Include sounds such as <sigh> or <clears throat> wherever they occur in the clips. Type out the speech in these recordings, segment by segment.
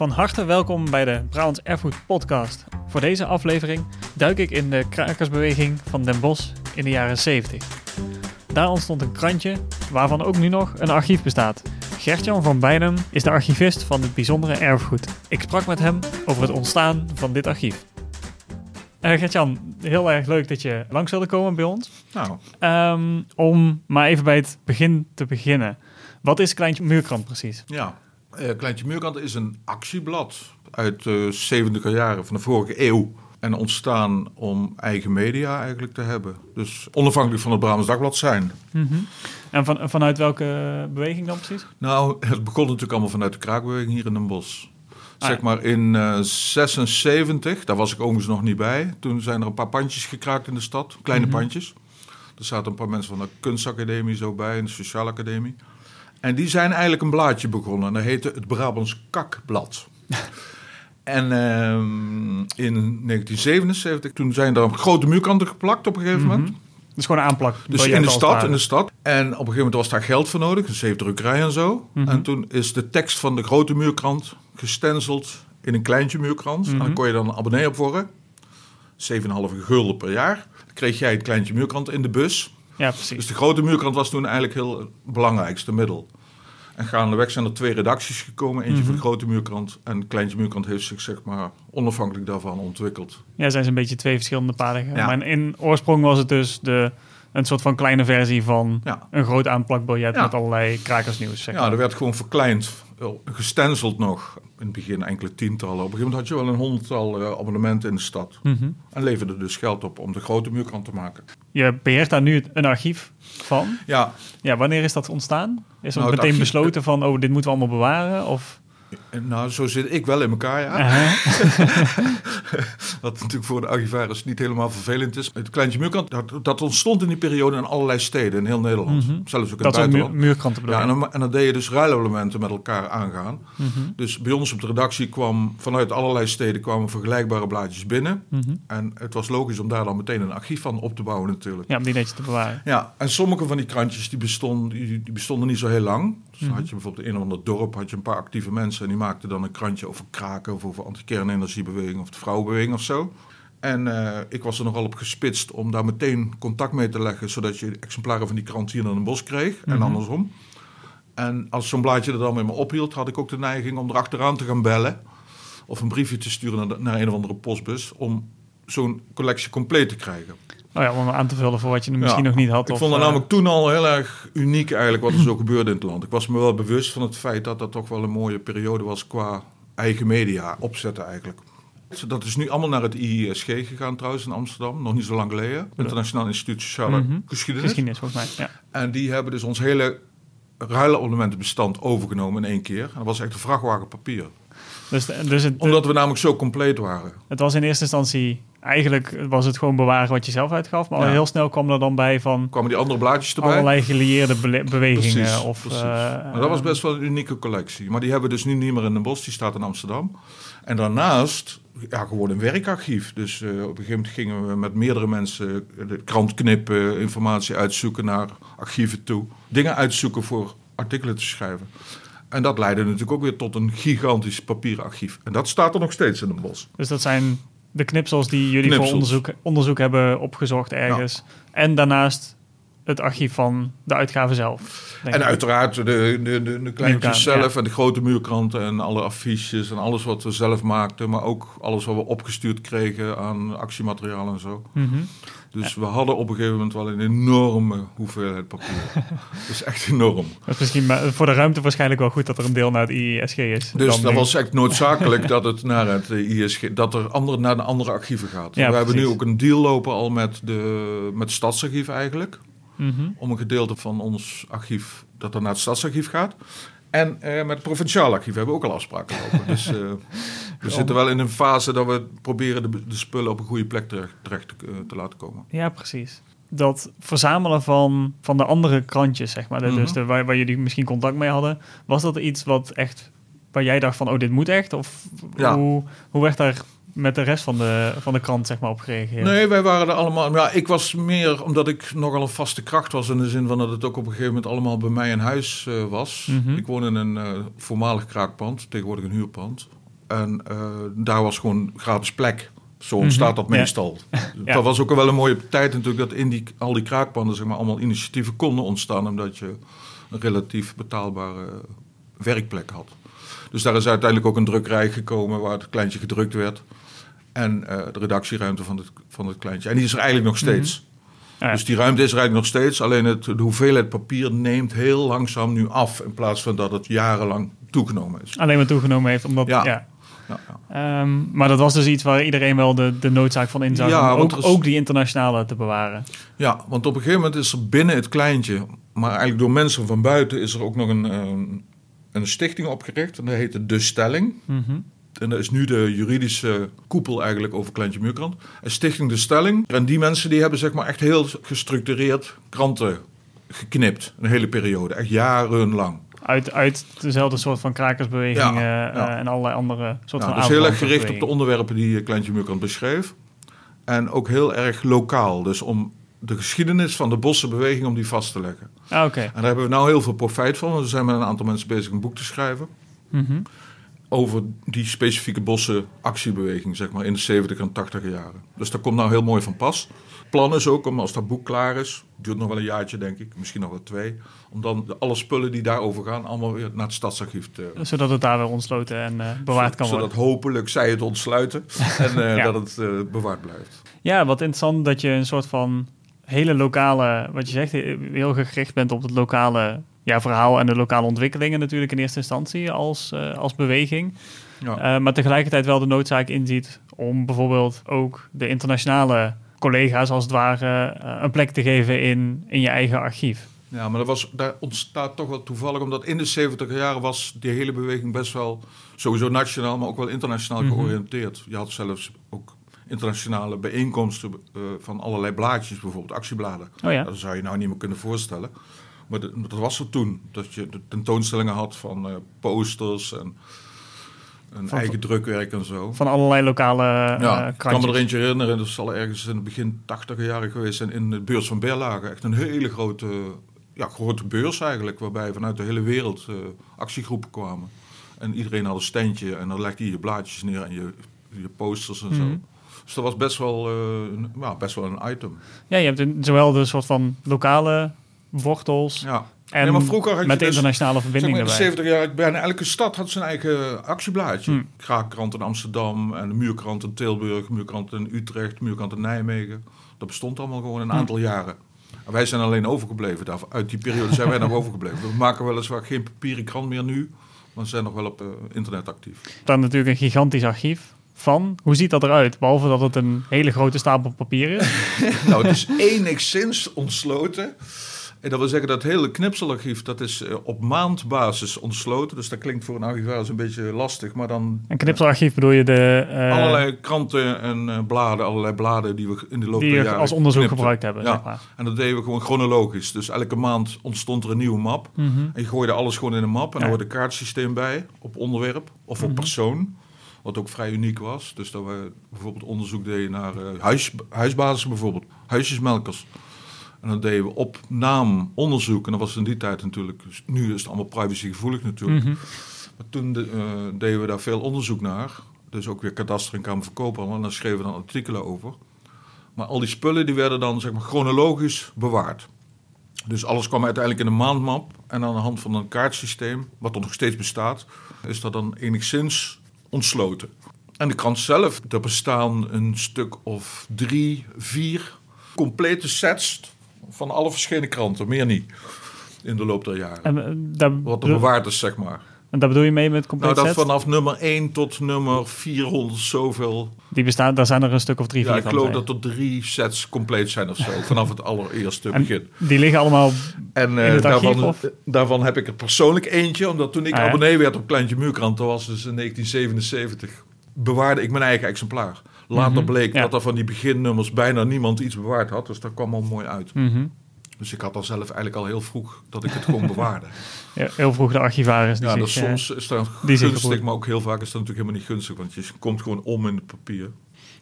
Van harte welkom bij de Brabants Erfgoed podcast. Voor deze aflevering duik ik in de krakersbeweging van Den Bosch in de jaren 70. Daar ontstond een krantje waarvan ook nu nog een archief bestaat. Gertjan van Bijnem is de archivist van het bijzondere erfgoed. Ik sprak met hem over het ontstaan van dit archief. Uh, Gertjan, heel erg leuk dat je langs wilde komen bij ons. Nou, Ehm, om maar even bij het begin te beginnen. Wat is Kleintje Muurkrant precies? ja. Eh, Kleintje Muurkant is een actieblad uit de 70 jaren van de vorige eeuw. En ontstaan om eigen media eigenlijk te hebben. Dus onafhankelijk van het Brabants Dagblad zijn. En van, vanuit welke beweging dan precies? Nou, het begon natuurlijk allemaal vanuit de kraakbeweging hier in Den Bosch. Ah, Zeg maar in eh 76, daar was ik overigens nog niet bij. Toen zijn er een paar pandjes gekraakt in de stad, kleine Mhm. pandjes. Er zaten een paar mensen van de kunstacademie zo bij en de sociale academie. En die zijn eigenlijk een blaadje begonnen. En dat heette het Brabants Kakblad. <laughs> en ehm, in 1977, toen zijn er grote muurkanten geplakt op een gegeven moment. Mhm. Dus gewoon een aanplak. Dus in de stad, in de stad. En op een gegeven moment was daar geld voor nodig, een zeefdrukkerij en zo. Mhm. En toen is de tekst van de grote muurkrant gestenceld in een kleintje muurkrant. En Mhm. dan kon je dan een abonnee op worden. 7,5 gulden per jaar. Dan kreeg jij het kleintje muurkrant in de bus. Ja, precies. Dus de grote muurkrant was toen eigenlijk heel het belangrijkste middel. En gaandeweg zijn er twee redacties gekomen. Eentje Mhm. voor de grote muurkrant. En de kleintje muurkrant heeft zich zeg maar onafhankelijk daarvan ontwikkeld. Ja, zijn ze een beetje twee verschillende paden. gegaan. Ja. Maar in oorsprong was het dus de, een soort van kleine versie van Ja. een groot aanplakbiljet Ja. met allerlei krakersnieuws. Zeg Ja, maar. er werd gewoon verkleind, wel, gestenceld nog. In het begin enkele tientallen. Op een gegeven moment had je wel een honderdtal eh, abonnementen in de stad. Mhm. En leverde dus geld op om de grote muurkrant te maken. Je beheert daar nu een archief van. Ja, Ja, wanneer is dat ontstaan? Is er Nou, het meteen archief- besloten van, oh, dit moeten we allemaal bewaren? Of, nou zo zit ik wel in elkaar, ja. <laughs> <laughs> Wat natuurlijk voor de archivaris niet helemaal vervelend is. Het kleintje muurkrant, dat, dat ontstond in die periode in allerlei steden in heel Nederland. Mhm. Zelfs ook in dat het is een muur, buitenland. muurkranten bedoel Ja, en dan, en dan deed je dus ruilabonnementen met elkaar aangaan. Mhm. Dus bij ons op de redactie kwam vanuit allerlei steden kwamen vergelijkbare blaadjes binnen. Mhm. En het was logisch om daar dan meteen een archief van op te bouwen natuurlijk. Ja, om die netjes te bewaren. Ja, en sommige van die krantjes die bestonden, die, die bestonden niet zo heel lang. Dus dan Mhm. had je bijvoorbeeld in een of ander dorp had je een paar actieve mensen... en die maakten dan een krantje over kraken of over anti-kernenergiebeweging... of de vrouwenbeweging of zo. En eh, ik was er nogal op gespitst om daar meteen contact mee te leggen... zodat je exemplaren van die krant hier naar een bos kreeg en Mhm. andersom. En als zo'n blaadje er dan met me ophield... had ik ook de neiging om erachteraan te gaan bellen... of een briefje te sturen naar, de- naar een of andere postbus... om zo'n collectie compleet te krijgen. Oh ja, om aan te vullen voor wat je Ja. misschien nog niet had. Ik of, vond het eh, namelijk toen al heel erg uniek eigenlijk wat er zo gebeurde in het land. Ik was me wel bewust van het feit dat dat toch wel een mooie periode was qua eigen media opzetten eigenlijk. Dat is nu allemaal naar het IISG gegaan trouwens in Amsterdam, nog niet zo lang geleden. Internationaal Instituut Sociale Mhm. Geschiedenis. Geschiedenis, volgens mij. Ja. En die hebben dus ons hele ruilabonnementenbestand overgenomen in één keer. En dat was echt een vrachtwagen papier. Dus, dus het, Omdat we namelijk zo compleet waren. het was in eerste instantie... Eigenlijk was het gewoon bewaren wat je zelf uitgaf. Maar al heel snel kwam er dan bij van kwamen die andere blaadjes erbij. allerlei gelieerde bewegingen. Precies, of, precies. eh, maar dat was best wel een unieke collectie. Maar die hebben we dus nu niet meer in Den Bosch, die staat in Amsterdam. En daarnaast, ja, gewoon een werkarchief. Dus eh, op een gegeven moment gingen we met meerdere mensen de krant knippen, informatie uitzoeken naar archieven toe. Dingen uitzoeken voor artikelen te schrijven. En dat leidde natuurlijk ook weer tot een gigantisch papieren archief. En dat staat er nog steeds in Den Bosch. Dus dat zijn de knipsels die jullie voor onderzoek, onderzoek hebben opgezocht ergens. En daarnaast het archief van de uitgave zelf. En ik. uiteraard de, de, de, de kleintjes zelf ja. en de grote muurkranten en alle affiches en alles wat we zelf maakten. Maar ook alles wat we opgestuurd kregen aan actiemateriaal en zo. Mhm. Dus we hadden op een gegeven moment wel een enorme hoeveelheid papier. <laughs> dat is echt enorm. Dat is misschien maar voor de ruimte waarschijnlijk wel goed dat er een deel naar het IISG is. Dus dat nu. was echt noodzakelijk dat het naar het ISG, dat er andere, naar de andere archieven gaat. Ja, we hebben nu ook een deal lopen al met, de, met het Stadsarchief eigenlijk. Mhm. om een gedeelte van ons archief dat er naar het stadsarchief gaat. En eh, met het provinciaal archief hebben we ook al afspraken lopen. Dus eh, we zitten wel in een fase dat we proberen de, de spullen op een goede plek terecht, terecht te, eh, te laten komen. Ja, precies. Dat verzamelen van, van de andere krantjes, zeg maar, de- dus Mhm. de, waar, waar jullie misschien contact mee hadden, was dat iets wat echt, waar jij dacht van, oh, dit moet echt? Of Ja. hoe, hoe werd daar met de rest van de, van de krant, zeg maar, op gereageerd? Nee, wij waren er allemaal. Ja, ik was meer omdat ik nogal een vaste kracht was. In de zin van dat het ook op een gegeven moment allemaal bij mij in huis eh, was. Mhm. Ik woon in een eh, voormalig kraakpand, tegenwoordig een huurpand. En eh, daar was gewoon gratis plek. Zo ontstaat dat Mhm, ja. meestal. <laughs> Ja. Dat was ook wel een mooie tijd natuurlijk dat in die, al die kraakpanden zeg maar, allemaal initiatieven konden ontstaan. Omdat je een relatief betaalbare werkplek had. Dus daar is uiteindelijk ook een drukkerij gekomen waar het kleintje gedrukt werd. En eh, de redactieruimte van het, van het kleintje. En die is er eigenlijk nog steeds. Ja. Dus die ruimte is er eigenlijk nog steeds. Alleen het, de hoeveelheid papier neemt heel langzaam nu af. In plaats van dat het jarenlang toegenomen is. Alleen maar toegenomen heeft, omdat... Ja. Ja. Ja, ja. Ehm, maar dat was dus iets waar iedereen wel de, de noodzaak van inzag Ja, om ook, is- ook die internationale te bewaren. Ja, want op een gegeven moment is er binnen het kleintje, maar eigenlijk door mensen van buiten, is er ook nog een, een, een stichting opgericht. En dat heette De Stelling. Mhm. En dat is nu de juridische koepel eigenlijk over Kleintje Muurkrant. En Stichting De Stelling. En die mensen die hebben zeg maar echt heel gestructureerd kranten geknipt. Een hele periode, echt jarenlang. Uit, uit dezelfde soort van krakersbeweging Ja, eh, ja. en allerlei andere soort Nou, van dus heel erg gericht op de onderwerpen die eh, Kleintje Muurkrant beschreef. En ook heel erg lokaal. Dus om de geschiedenis van de bossenbeweging om die vast te leggen. Ah, Oké. En daar hebben we nou heel veel profijt van. Want we zijn met een aantal mensen bezig een boek te schrijven. Mhm. Over die specifieke bossen actiebeweging, zeg maar, in de 70 en 80 jaren. Dus dat komt nou heel mooi van pas. Het plan is ook om als dat boek klaar is, duurt nog wel een jaartje denk ik, misschien nog wel twee. Om dan de, alle spullen die daarover gaan, allemaal weer naar het stadsarchief te... Zodat het daar weer ontsloten en eh, bewaard kan zodat worden. hopelijk zij het ontsluiten <laughs> en eh, Ja. dat het eh, bewaard blijft. Ja, wat interessant dat je een soort van hele lokale, wat je zegt, heel gericht bent op het lokale ja, verhaal en de lokale ontwikkelingen natuurlijk in eerste instantie als, eh, als beweging. Ja. Eh, maar tegelijkertijd wel de noodzaak inziet om bijvoorbeeld ook de internationale collega's als het ware eh, een plek te geven in, in je eigen archief. Ja, maar dat was, daar ontstaat toch wel toevallig, omdat in de 70 jaren was die hele beweging best wel sowieso nationaal, maar ook wel internationaal Mhm. georiënteerd. Je had zelfs ook internationale bijeenkomsten van allerlei blaadjes, bijvoorbeeld actiebladen. Oh ja. Dat zou je nou niet meer kunnen voorstellen. Maar de- dat was er toen, dat je de tentoonstellingen had van eh, posters en een Van- eigen drukwerk en zo. Van allerlei lokale Ja, eh ik kan me er eentje herinneren, dat zal ergens in het begin 80 jaren geweest zijn in de beurs van Berlage. Echt een hele grote, ja, grote beurs eigenlijk, waarbij vanuit de hele wereld eh, actiegroepen kwamen. En iedereen had een standje en dan legde je je blaadjes neer en je, je posters en zo. Mhm. Dus dat was best wel, een- ja, best wel een item. Ja, je hebt een- zowel de soort van lokale wortels Ja. en maar vroeger had je met de dus- internationale Zeg verbinding maar, in de erbij. 70 jaar, bijna elke stad had zijn eigen actieblaadje. Hmm. Kraakkrant in Amsterdam en de muurkrant in Tilburg, muurkrant in Utrecht, muurkrant in Nijmegen. Dat bestond allemaal gewoon een aantal jaren. En wij zijn alleen overgebleven. Daar, uit die periode zijn wij nog <laughs> overgebleven. We maken weliswaar geen papieren krant meer nu, maar we zijn nog wel op eh, internet actief. Daar natuurlijk een gigantisch archief van. Hoe ziet dat eruit? Behalve dat het een hele grote stapel papier is. <laughs> nou, het is enigszins ontsloten. En dat wil zeggen dat het hele knipselarchief, dat is eh, op maandbasis ontsloten. Dus dat klinkt voor een archivaris een beetje lastig, maar dan Een knipselarchief bedoel je de... eh, allerlei kranten en eh, bladen, allerlei bladen die we in de loop je jaren als onderzoek knipten. gebruikt hebben, Ja. zeg maar. En dat deden we gewoon chronologisch. Dus elke maand ontstond er een nieuwe map. Mhm. En je gooide alles gewoon in een map. En Ja. er hoorde een kaartsysteem bij op onderwerp of op Mhm. persoon. Wat ook vrij uniek was. Dus dat we bijvoorbeeld onderzoek deden naar huis, huisbazen bijvoorbeeld. Huisjesmelkers. En dan deden we op naam onderzoek. En dat was in die tijd natuurlijk... Nu is het allemaal privacygevoelig natuurlijk. Mhm. Maar toen de- eh, deden we daar veel onderzoek naar. Dus ook weer kadaster en kamer koophandel. En daar schreven we dan artikelen over. Maar al die spullen die werden dan zeg maar, chronologisch bewaard. Dus alles kwam uiteindelijk in een maandmap. En aan de hand van een kaartsysteem, wat er nog steeds bestaat, is dat dan enigszins ontsloten. En de krant zelf, er bestaan een stuk of drie, vier complete sets van alle verschillende kranten. Meer niet. In de loop der jaren. En, eh, daar, Wat er bewaard is, zeg maar. en daar bedoel je mee met compleet Nou, dat set? vanaf nummer 1 tot nummer 400 zoveel. Die bestaan, daar zijn er een stuk of drie, Ja, vier ik van. geloof dat er drie sets compleet zijn of zo. <laughs> Vanaf het allereerste begin. Die liggen allemaal... En eh, in het archief, daarvan, of? daarvan heb ik er persoonlijk eentje. Omdat toen ik Ah, ja. abonnee werd op Kleintje Muurkrant, dat was dus in 1977, bewaarde ik mijn eigen exemplaar. Later Mhm, bleek ja. dat er van die beginnummers bijna niemand iets bewaard had. Dus dat kwam al mooi uit. Mhm. Dus ik had al zelf eigenlijk al heel vroeg dat ik het gewoon <laughs> bewaarde. Ja, heel vroeg de archivaris die Ja, zich... dus eh, soms is dat die gunstig, maar ook heel vaak is dat natuurlijk helemaal niet gunstig. Want je komt gewoon om in het papier.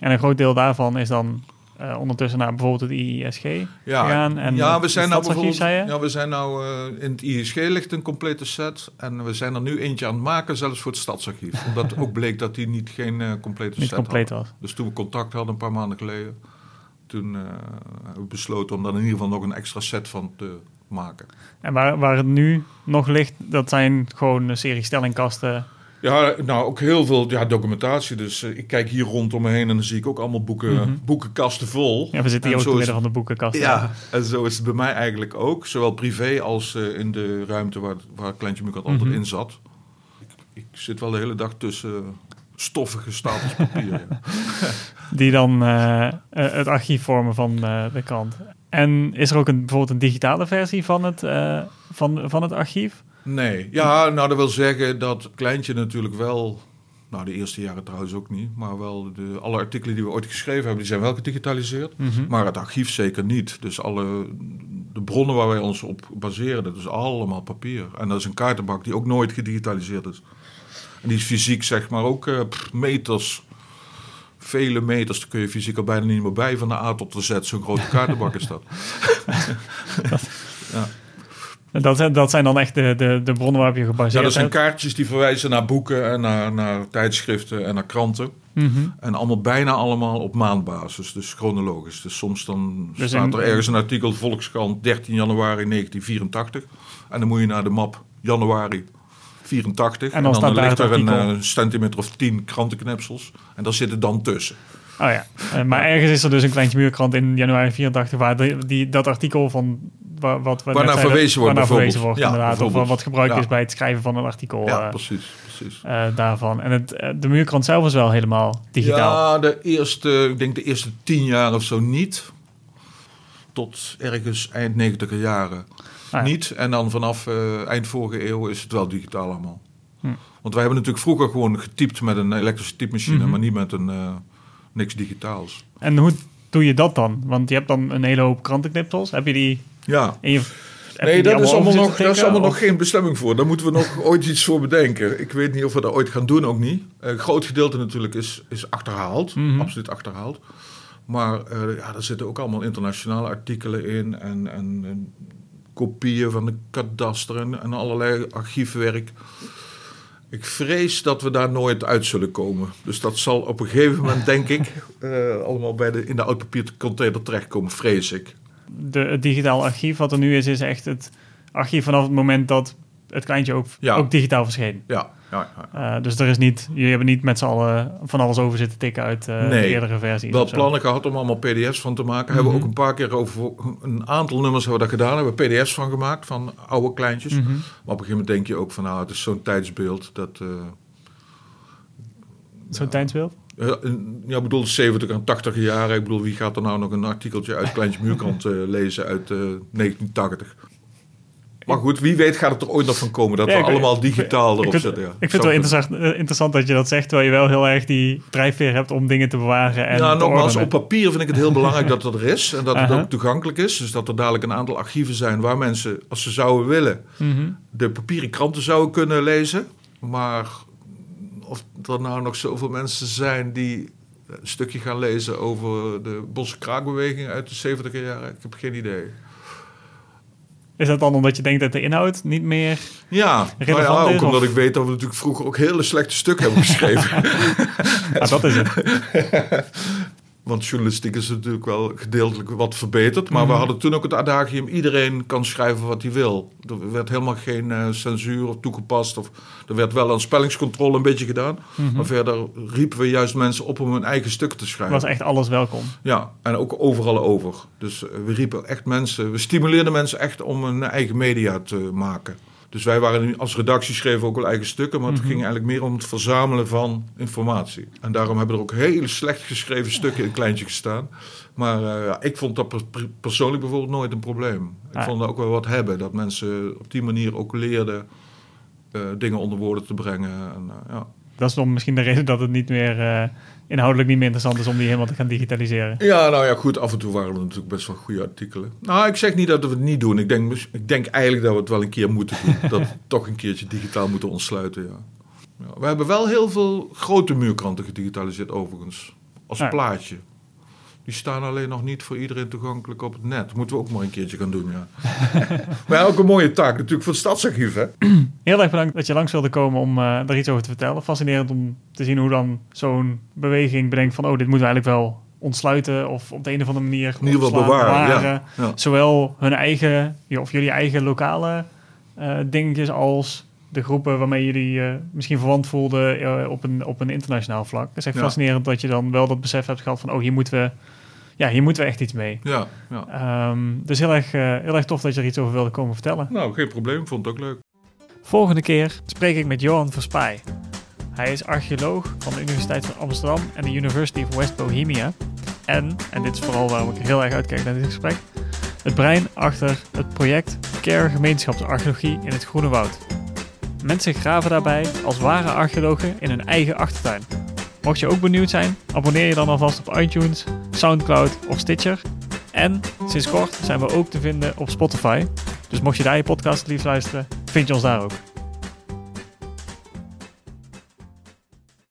en een groot deel daarvan is dan eh, ondertussen naar bijvoorbeeld het IISG Ja, gegaan. En ja, we zijn nou bijvoorbeeld, ja, we zijn nou in het ISG ligt een complete set en we zijn er nu eentje aan het maken, zelfs voor het Stadsarchief. Omdat ook bleek dat die niet geen eh, complete Niet set compleet hadden. was. Dus toen we contact hadden een paar maanden geleden, toen eh, hebben we besloten om daar in ieder geval nog een extra set van te maken. En waar, waar het nu nog ligt, dat zijn gewoon een serie stellingkasten. Ja, nou ook heel veel ja, documentatie. Dus eh, ik kijk hier rondom me heen en dan zie ik ook allemaal boeken, Mhm. boekenkasten vol. Ja, we zitten hier En ook te is- midden van de boekenkast. Ja, en zo is het bij mij eigenlijk ook. Zowel privé als eh, in de ruimte waar, waar Kleintje Mukant altijd Mhm. in zat. Ik, ik zit wel de hele dag tussen stoffige stapels papier. ja. <laughs> Die dan eh, het archief vormen van de krant. En is er ook een, bijvoorbeeld een digitale versie van het, van, van het archief? Nee, ja, nou dat wil zeggen dat Kleintje natuurlijk wel... Nou, de eerste jaren trouwens ook niet. Maar wel de, alle artikelen die we ooit geschreven hebben, die zijn wel gedigitaliseerd. Mhm. Maar het archief zeker niet. Dus alle de bronnen waar wij ons op baseren, dat is allemaal papier. En dat is een kaartenbak die ook nooit gedigitaliseerd is. En die is fysiek zeg maar ook eh, meters, vele meters. Daar kun je fysiek al bijna niet meer bij van de A tot de Z. Zo'n grote kaartenbak is dat. <laughs> <laughs> ja. Dat, zijn- dat zijn dan echt de, de, de bronnen waarop je ja, gebaseerd dat zijn kaartjes die verwijzen naar boeken en naar, naar tijdschriften en naar kranten. Mhm. En allemaal bijna allemaal op maandbasis, dus chronologisch. Dus soms dan Dus staat in- er ergens een artikel Volkskrant 13 januari 1984. En dan moet je naar de map januari 84. En dan ligt het er een eh, centimeter of 10 krantenknipsels. En daar zitten dan tussen. Oh ja, Eh, maar ergens is er dus een kleintje muurkrant in januari 84 waar die, die, dat artikel van wa- wat we Waarnaar verwezen wordt waarnaar verwezen wordt Ja, inderdaad, of wat gebruikt Ja. is bij het schrijven van een artikel ja, eh, precies. precies. eh, daarvan. En het, eh, de muurkrant zelf is wel helemaal digitaal. Ja, de eerste, ik denk de eerste tien jaar of zo niet. Tot ergens eind 90 jaren Ah, niet. En dan vanaf eind vorige eeuw is het wel digitaal allemaal. Hm. Want wij hebben natuurlijk vroeger gewoon getypt met een elektrische typemachine, Mhm. maar niet met een niks digitaals. En hoe doe je dat dan? Want je hebt dan een hele hoop krantenknipsels. Heb je die Ja, je... je nee, dat is allemaal, nog, daar is allemaal of- nog geen bestemming voor. Daar moeten we nog <laughs> ooit iets voor bedenken. Ik weet niet of we dat ooit gaan doen, ook niet. Een groot gedeelte natuurlijk is, is achterhaald, Mhm. absoluut achterhaald. Maar eh, ja, er zitten ook allemaal internationale artikelen in en, en, en kopieën van de kadaster en, en allerlei archiefwerk. Ik vrees dat we daar nooit uit zullen komen. Dus dat zal op een gegeven moment, denk ik, <laughs> eh, allemaal bij de, in de oud-papiercontainer terechtkomen, vrees ik. De, het digitaal archief wat er nu is, is echt het archief vanaf het moment dat het kleintje ook, Ja. ook digitaal verscheen. Ja, ja, ja. Eh, dus er is niet, jullie hebben niet met z'n allen van alles over zitten tikken uit eh, de eerdere versies. Wel plannen gehad om allemaal pdf's van te maken. Hebben we Mhm. ook een paar keer over een aantal nummers hebben we dat gedaan. Hebben we pdf's van gemaakt, van oude kleintjes. Mhm. Maar op een gegeven moment denk je ook van nou, het is zo'n tijdsbeeld dat... eh, Zo'n tijdsbeeld. eh, ja, ik bedoel 70 en 80 jaren. Ik bedoel, wie gaat er nou nog een artikeltje uit Kleintje Muurkant <laughs> eh, lezen uit eh, 1980? Maar goed, wie weet gaat het er ooit nog van komen dat Ja, we ik- allemaal digitaal erop vind, zetten. Ja. ik vind het wel interessant, eh, interessant dat je dat zegt, terwijl je wel heel erg die drijfveer hebt om dingen te bewaren en ja, nogmaals, op papier vind ik het heel belangrijk dat dat er is. En dat het ook toegankelijk is. Dus dat er dadelijk een aantal archieven zijn waar mensen, als ze zouden willen, Mhm. de papieren kranten zouden kunnen lezen. Maar of er nou nog zoveel mensen zijn die een stukje gaan lezen over de Bosse kraakbeweging uit de 70 jaren, ik heb geen idee. Is dat dan omdat je denkt dat de inhoud niet meer... Ja, nou Relevant ja is, ook omdat of- ik weet dat we natuurlijk vroeger ook hele slechte stukken hebben geschreven. <laughs> Ah, dat is het. <laughs> Want journalistiek is natuurlijk wel gedeeltelijk wat verbeterd. Maar we Mhm. hadden toen ook het adagium: iedereen kan schrijven wat hij wil. Er werd helemaal geen eh, censuur of toegepast. Of, er werd wel een spellingscontrole een beetje gedaan. Mhm. Maar verder riepen we juist mensen op om hun eigen stukken te schrijven. was echt alles welkom. Ja, en ook overal over. Dus eh, we riepen echt mensen, we stimuleerden mensen echt om een eigen media te maken. Dus wij waren als redactie schreven ook wel eigen stukken, maar het Mhm. ging eigenlijk meer om het verzamelen van informatie. En daarom hebben er ook hele slecht geschreven stukken in kleintje gestaan. Maar eh, ja, ik vond dat per- per- persoonlijk bijvoorbeeld nooit een probleem. Ik Ah. vond dat ook wel wat hebben, dat mensen op die manier ook leerden eh, dingen onder woorden te brengen. En, eh, ja. Dat is dan misschien de reden dat het niet meer eh, inhoudelijk niet meer interessant is om die helemaal te gaan digitaliseren. Ja, nou ja, goed. Af en toe waren er natuurlijk best wel goede artikelen. Nou, ik zeg niet dat we het niet doen. Ik denk, ik denk eigenlijk dat we het wel een keer moeten doen. <laughs> dat we toch een keertje digitaal moeten ontsluiten, ja. ja. We hebben wel heel veel grote muurkranten gedigitaliseerd overigens. Als Ja. plaatje. Die staan alleen nog niet voor iedereen toegankelijk op het net. Moeten we ook maar een keertje gaan doen, ja. <laughs> maar ook een mooie taak natuurlijk voor het Stadsarchief, hè? <clears throat> Heel erg bedankt dat je langs wilde komen om uh, daar iets over te vertellen. Fascinerend om te zien hoe dan zo'n beweging bedenkt van... oh, dit moeten we eigenlijk wel ontsluiten of op de een of andere manier... In ieder geval bewaren, bewaren. Ja, ja. Zowel hun eigen, of jullie eigen lokale uh, dingetjes als de groepen waarmee jullie uh, misschien verwant voelden uh, op, een, op een internationaal vlak. Het is echt fascinerend dat je dan wel dat besef hebt gehad van, oh, hier moeten we, ja, hier moeten we echt iets mee. Ja, ja. Um, dus heel erg, uh, heel erg tof dat je er iets over wilde komen vertellen. Nou, geen probleem. Vond het ook leuk. Volgende keer spreek ik met Johan Verspij. Hij is archeoloog van de Universiteit van Amsterdam en de University of West Bohemia. En, en dit is vooral waarom ik heel erg uitkijk naar dit gesprek, het brein achter het project Care Gemeenschapsarcheologie in het Groene Woud. Mensen graven daarbij als ware archeologen in hun eigen achtertuin. Mocht je ook benieuwd zijn, abonneer je dan alvast op iTunes, Soundcloud of Stitcher. En sinds kort zijn we ook te vinden op Spotify. Dus mocht je daar je podcast liefst luisteren, vind je ons daar ook.